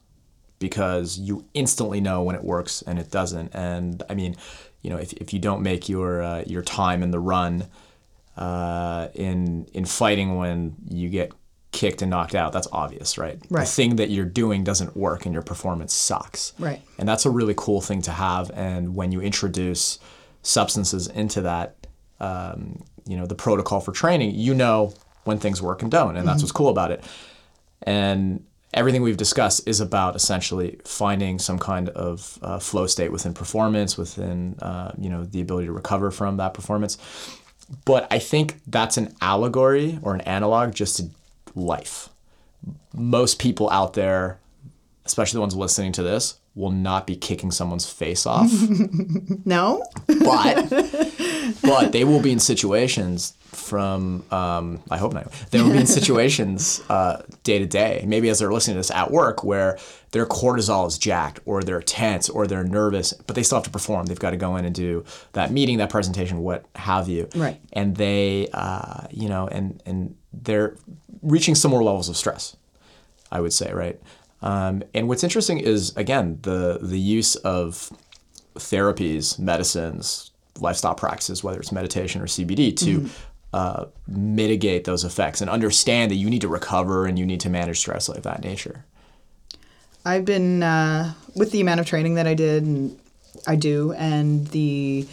because you instantly know when it works and it doesn't. And I mean, you know, if, if you don't make your uh, your time in the run uh, in in fighting when you get kicked and knocked out, that's obvious, right? Right. The thing that you're doing doesn't work and your performance sucks. Right. And that's a really cool thing to have. And when you introduce substances into that, um, you know, the protocol for training, you know when things work and don't. And that's what's cool about it. And everything we've discussed is about essentially finding some kind of uh, flow state within performance, within, uh, you know, the ability to recover from that performance. But I think that's an allegory or an analog just to life. Most people out there, especially the ones listening to this, will not be kicking someone's face off no, but but they will be in situations from um, I hope not. They will be in situations uh, day to day, maybe as they're listening to this at work, where their cortisol is jacked, or they're tense, or they're nervous, but they still have to perform. They've got to go in and do that meeting, that presentation, what have you. Right. And they, uh, you know, and and they're reaching similar levels of stress. I would say, right? Um, and what's interesting is again the the use of therapies, medicines, lifestyle practices, whether it's meditation or CBD, to uh, mitigate those effects and understand that you need to recover and you need to manage stress like that nature. I've been uh, with the amount of training that I did and I do, and the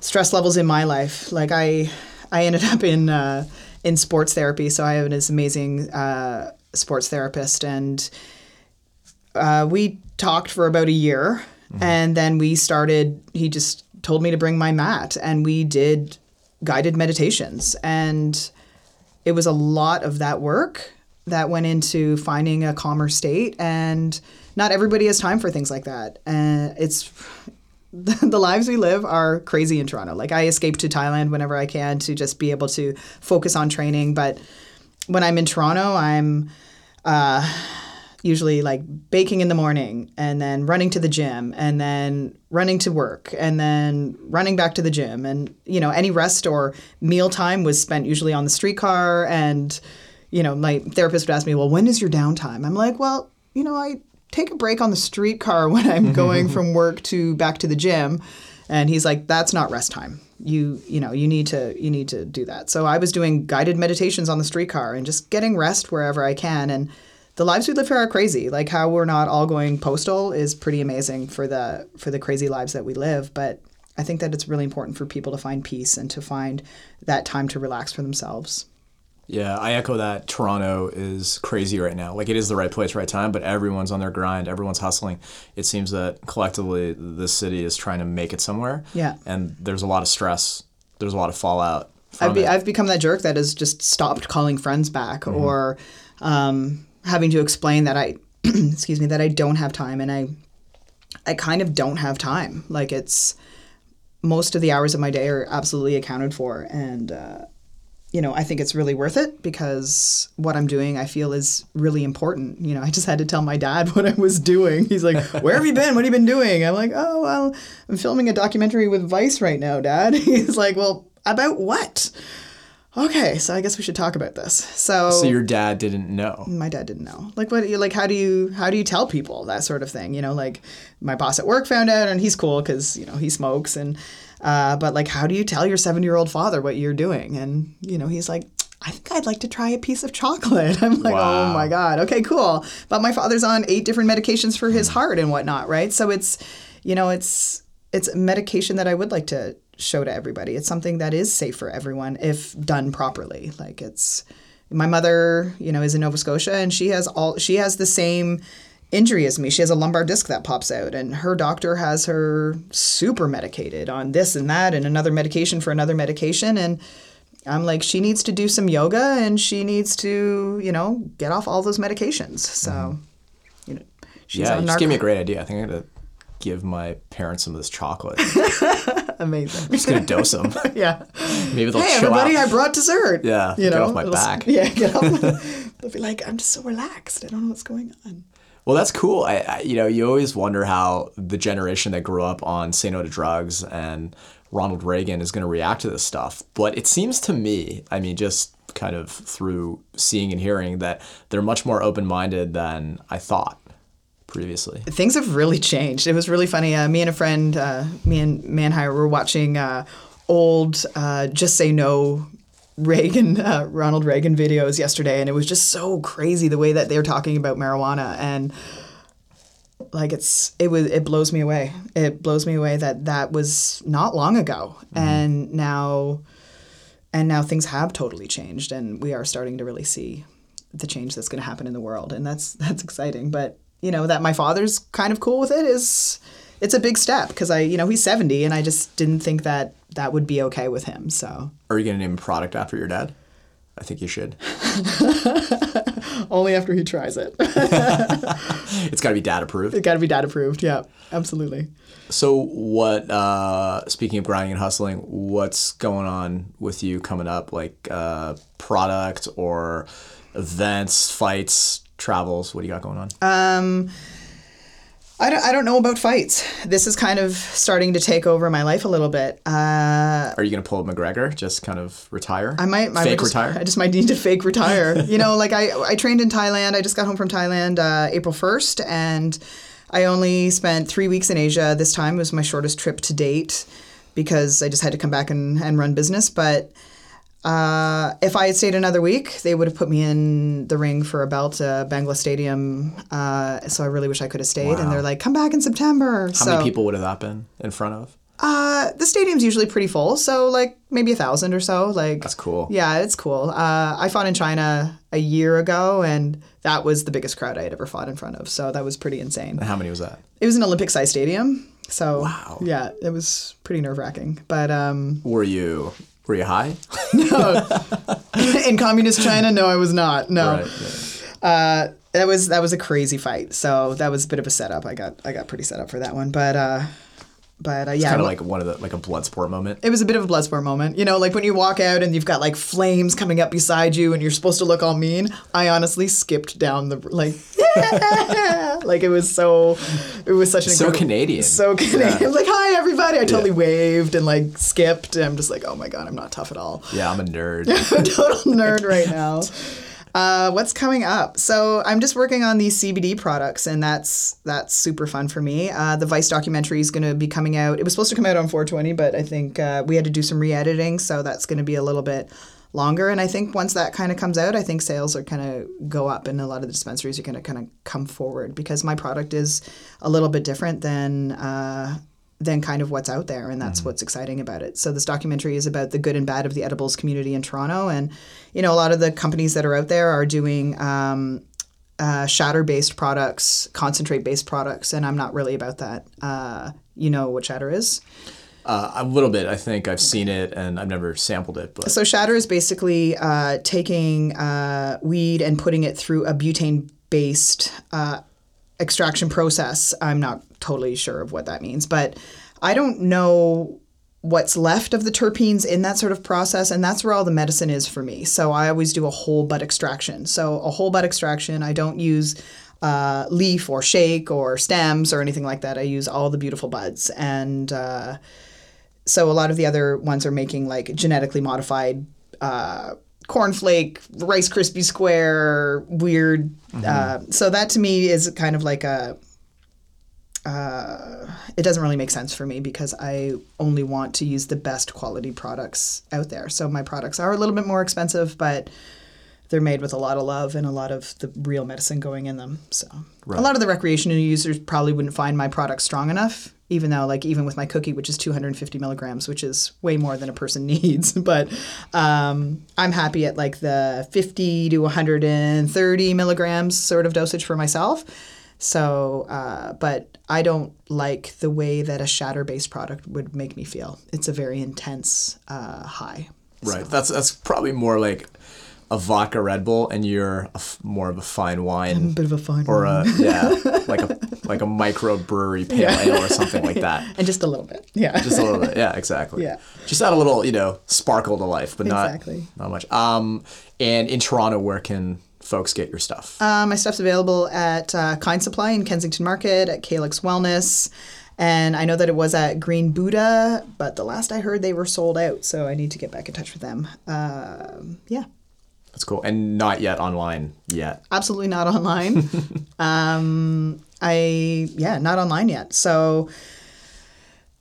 stress levels in my life. Like I, I ended up in uh, in sports therapy, so I have this amazing uh, sports therapist, and uh, we talked for about a year, and then we started. He just told me to bring my mat, and we did guided meditations, and it was a lot of that work that went into finding a calmer state and not everybody has time for things like that. And it's the, lives we live are crazy in toronto. Like i escape to thailand whenever i can to just be able to focus on training but when i'm in toronto i'm uh, usually like baking in the morning and then running to the gym and then running to work and then running back to the gym and you know any rest or meal time was spent usually on the streetcar and you know my therapist would ask me well when is your downtime? I'm like well you know i take a break on the streetcar when i'm going from work to back to the gym. And he's like that's not rest time. You you know you need to you need to do that. So i was doing guided meditations on the streetcar and just getting rest wherever i can and the lives we live here are crazy. Like how we're not all going postal is pretty amazing for the for the crazy lives that we live. But I think that it's really important for people to find peace and to find that time to relax for themselves. Yeah, I echo that. Toronto is crazy right now. Like it is the right place, right time, but everyone's on their grind. Everyone's hustling. It seems that collectively this city is trying to make it somewhere. Yeah. And there's a lot of stress. There's a lot of fallout. From I've, be. I've become that jerk that has just stopped calling friends back or um, having to explain that I, excuse me, that I don't have time, and I, I kind of don't have time. Like it's most of the hours of my day are absolutely accounted for, and uh, you know I think it's really worth it because what I'm doing I feel is really important. You know I just had to tell my dad what I was doing. He's like, "Where have you been? What have you been doing?" I'm like, "Oh well, I'm filming a documentary with Vice right now, Dad." He's like, "Well, about what?" Okay, so I guess we should talk about this. So, so your dad didn't know. my dad didn't know. Like what? Like how do you how do you tell people that sort of thing? You know, like my boss at work found out, and he's cool because you know he smokes, and uh, but like how do you tell your seven year old father what you're doing? And you know he's like. I think I'd like to try a piece of chocolate. I'm like, Wow. oh my God. Okay, cool. But my father's on eight different medications for his heart and whatnot, right? So it's, you know, it's it's medication that I would like to show to everybody. It's something that is safe for everyone if done properly. Like it's my mother, you know, is in Nova Scotia and she has all she has the same injury as me. She has a lumbar disc that pops out and her doctor has her super medicated on this and that and another medication for another medication and I'm like she needs to do some yoga and she needs to, you know, get off all those medications. So, mm-hmm. you know, she's yeah, you just gave me a great idea. I think gonna give my parents some of this chocolate. amazing. I'm just gonna dose them. yeah. Maybe they'll hey chill everybody, out. I brought dessert. Yeah, you get know, off my back. Yeah, get off. they'll be like, I'm just so relaxed. I don't know what's going on. Well, that's cool. I, I, you know, you always wonder how the generation that grew up on Say No to Drugs and Ronald Reagan is going to react to this stuff. But it seems to me, I mean, just kind of through seeing and hearing, that they're much more open minded than I thought previously. Things have really changed. It was really funny. Uh, me and a friend, uh, me and Manhire, were watching uh, old uh, Just Say No Reagan, uh, Ronald Reagan videos yesterday, and it was just so crazy the way that they're talking about marijuana and like it's it was it blows me away. It blows me away that that was not long ago, and now and now things have totally changed, and we are starting to really see the change that's going to happen in the world, and that's that's exciting. But you know that my father's kind of cool with it is it's a big step because I you know he's seventy, and I just didn't think that that would be okay with him. So Are you going to name a product after your dad? I think you should. only after he tries it, It's got to be dad approved. it got to be dad approved. Yeah, absolutely. So, what, uh, speaking of grinding and hustling, what's going on with you coming up? Like uh, product or events, fights, travels? What do you got going on? Um, I don't, I don't know about fights. This is kind of starting to take over my life a little bit. Uh, Are you going to pull McGregor? Just kind of retire? I might, I Fake just, retire? I just might need to fake retire. you know, like I, I trained in Thailand. I just got home from Thailand uh, April 1st, and I only spent three weeks in Asia this time. It was my shortest trip to date because I just had to come back and, and run business. But uh, if I had stayed another week, they would have put me in the ring for a belt at Bangla Stadium. Uh, so I really wish I could have stayed. And they're like, come back in September. How so, many people would have that been in front of? Uh, the stadium's usually pretty full, so like maybe a thousand or so. Like That's cool. Yeah, it's cool. Uh, I fought in China a year ago, and that was the biggest crowd I had ever fought in front of. So that was pretty insane. How many was that? It was an Olympic-sized stadium, so Wow. yeah, it was pretty nerve-wracking. But um, Were you were you high? No. In communist China, no, I was not. No, Right. yeah. uh, that was that was a crazy fight. So that was a bit of a setup. I got I got pretty set up for that one. But uh, but uh, yeah, Kind of like one of the like a blood sport moment. it was a bit of a blood sport moment. You know, like when you walk out and you've got like flames coming up beside you and you're supposed to look all mean. I honestly skipped down the like yeah! like it was so it was such an So Canadian. So Canadian. Yeah. Like, hi everybody. I totally Yeah. waved and like skipped. And I'm just like, oh my god, I'm not tough at all. Yeah, I'm a nerd. I'm a total nerd right now. Uh, what's coming up? So I'm just working on these CBD products, and that's that's super fun for me. Uh, the Vice documentary is going to be coming out. It was supposed to come out on 420, but I think uh, we had to do some re-editing, so that's going to be a little bit longer. And I think once that kind of comes out, I think sales are kind of go up, and a lot of the dispensaries are going to kind of come forward because my product is a little bit different than. Uh, than kind of what's out there, and that's what's exciting about it. So this documentary is about the good and bad of the edibles community in Toronto, and you know a lot of the companies that are out there are doing um, uh, shatter-based products, concentrate-based products, and I'm not really about that. Uh, you know what shatter is? Uh, a little bit. I think I've seen it and I've never sampled it, but So shatter is basically uh, taking uh, weed and putting it through a butane-based uh, extraction process. I'm not totally sure of what that means, but I don't know what's left of the terpenes in that sort of process, and that's where all the medicine is for me. So I always do a whole bud extraction. So a whole bud extraction, I don't use uh, leaf or shake or stems or anything like that. I use all the beautiful buds and. Uh, so a lot of the other ones are making like genetically modified uh, cornflake, Rice Krispie square, weird. Uh, so that to me is kind of like a. Uh, it doesn't really make sense for me because I only want to use the best quality products out there. So my products are a little bit more expensive, but they're made with a lot of love and a lot of the real medicine going in them. So a lot of the recreational users probably wouldn't find my product strong enough, even though like even with my cookie, which is 250 milligrams, which is way more than a person needs. But um, I'm happy at like the 50 to 130 milligrams sort of dosage for myself. So, uh, but I don't like the way that a shatter-based product would make me feel. It's a very intense uh, high. right. That's that's probably more like a vodka Red Bull, and you're a f- more of a fine wine bit of a fun or a yeah, like a like a micro brewery pale ale or something like that. and just a little bit. Yeah. Just a little bit, yeah, exactly. Yeah. just add a little, you know, sparkle to life, but not Exactly. not much. Um, and in Toronto, where can folks get your stuff? Uh, my stuff's available at uh, Kind Supply in Kensington Market, at Calyx Wellness, and I know that it was at Green Buddha, but the last I heard they were sold out, so I need to get back in touch with them. Um yeah, That's cool. And not yet online yet. absolutely not online. um, I yeah, not online yet. So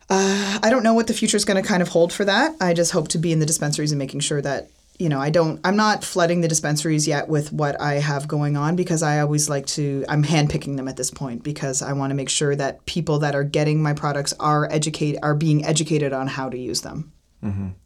uh, I don't know what the future is going to kind of hold for that. I just hope to be in the dispensaries and making sure that you know I don't. I'm not flooding the dispensaries yet with what I have going on because I always like to. I'm handpicking them at this point because I want to make sure that people that are getting my products are educate are being educated on how to use them.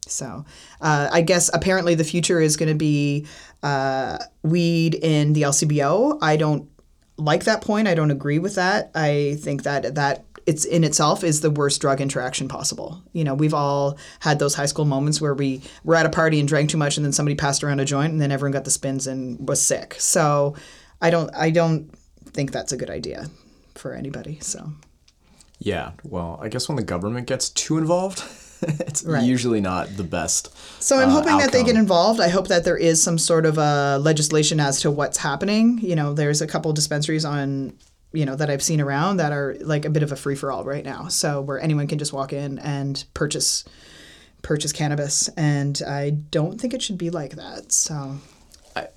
So uh, I guess apparently the future is going to be uh, weed in the LCBO. I don't like that point. I don't agree with that. I think that that it's in itself is the worst drug interaction possible. You know, we've all had those high school moments where we were at a party and drank too much, and then somebody passed around a joint, and then everyone got the spins and was sick. So I don't I don't think that's a good idea for anybody. So Yeah. Well, I guess when the government gets too involved, it's Right. usually not the best. So I'm uh, hoping that they get involved. I hope that there is some sort of uh, legislation as to what's happening. You know, there's a couple dispensaries on, you know, that I've seen around that are like a bit of a free for all right now. So where anyone can just walk in and purchase purchase cannabis, and I don't think it should be like that. So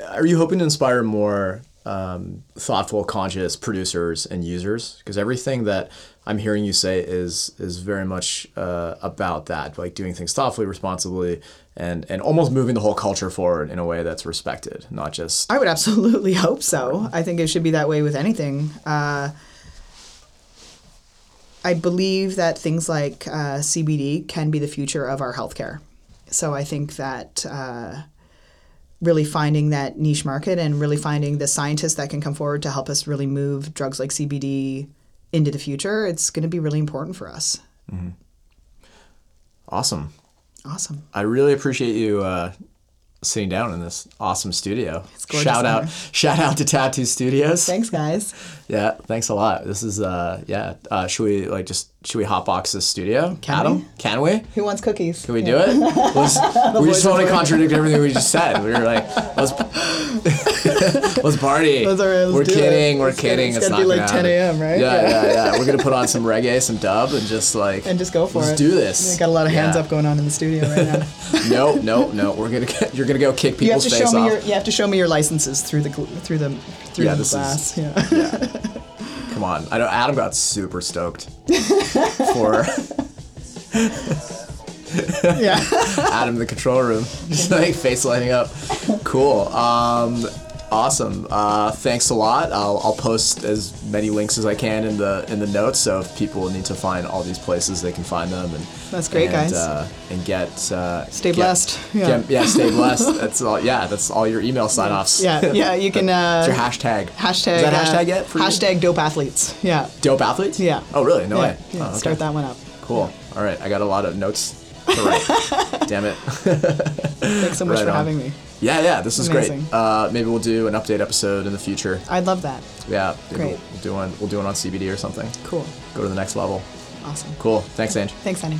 Are you hoping to inspire more um, thoughtful, conscious producers and users? Because everything that I'm hearing you say is is very much uh, about that, like doing things thoughtfully, responsibly, and and almost moving the whole culture forward in a way that's respected, not just I would absolutely hope so. I think it should be that way with anything. Uh, I believe that things like uh, CBD can be the future of our healthcare. So I think that uh, really finding that niche market and really finding the scientists that can come forward to help us really move drugs like CBD into the future, it's going to be really important for us. awesome. Awesome. I really appreciate you uh, sitting down in this awesome studio. shout out, there. shout out to Tattoo Studios. Thanks, guys. Yeah, thanks a lot. This is uh, yeah. Uh, should we like just should we hotbox this studio? Can Adam, we? can we? Who wants cookies? Can we do it? Let's, we just want to contradict everything we just said. We were like, let's let's party. Let's- all right, let's we're do it. kidding. We're It's kidding. it's It's, gotta not be gonna like 10 a.m., right? Yeah, Yeah. yeah, yeah. We're gonna put on some reggae, some dub, and just like And just go for let's it. do this. We got a lot of hands Yeah. up going on in the studio right now. No, no, no. We're gonna get, you're gonna go kick people's You have to show me off. your you have to show me your licenses through the through the through Yeah, the this is- glass. Yeah. Come on. I know Adam got super stoked for yeah. Adam in the control room, just like face lighting up. Cool. Um, awesome. Uh, thanks a lot. I'll, I'll post as many links as I can in the in the notes. So if people need to find all these places, they can find them. And That's great, and, guys. Uh, and get uh, Stay get- blessed. Yeah. get- yeah, stay blessed. That's all. Yeah, that's all your email sign offs. Yeah, yeah, you can uh, It's your hashtag. hashtag Is that uh, hashtag yet? For you? hashtag dope athletes. Yeah. Dope athletes. Yeah. Oh really? No yeah, way. yeah, Oh, okay. Start that one up. Cool. All right. I got a lot of notes to write. Damn it. Thanks so much Right for on. having me. Yeah, yeah, this is great. Uh, maybe we'll do an update episode in the future. I'd love that. Yeah, maybe Great. We'll, we'll do one. We'll do one on CBD or something. Cool. Go to the next level. Awesome. Cool. Thanks, Ange. Thanks, honey.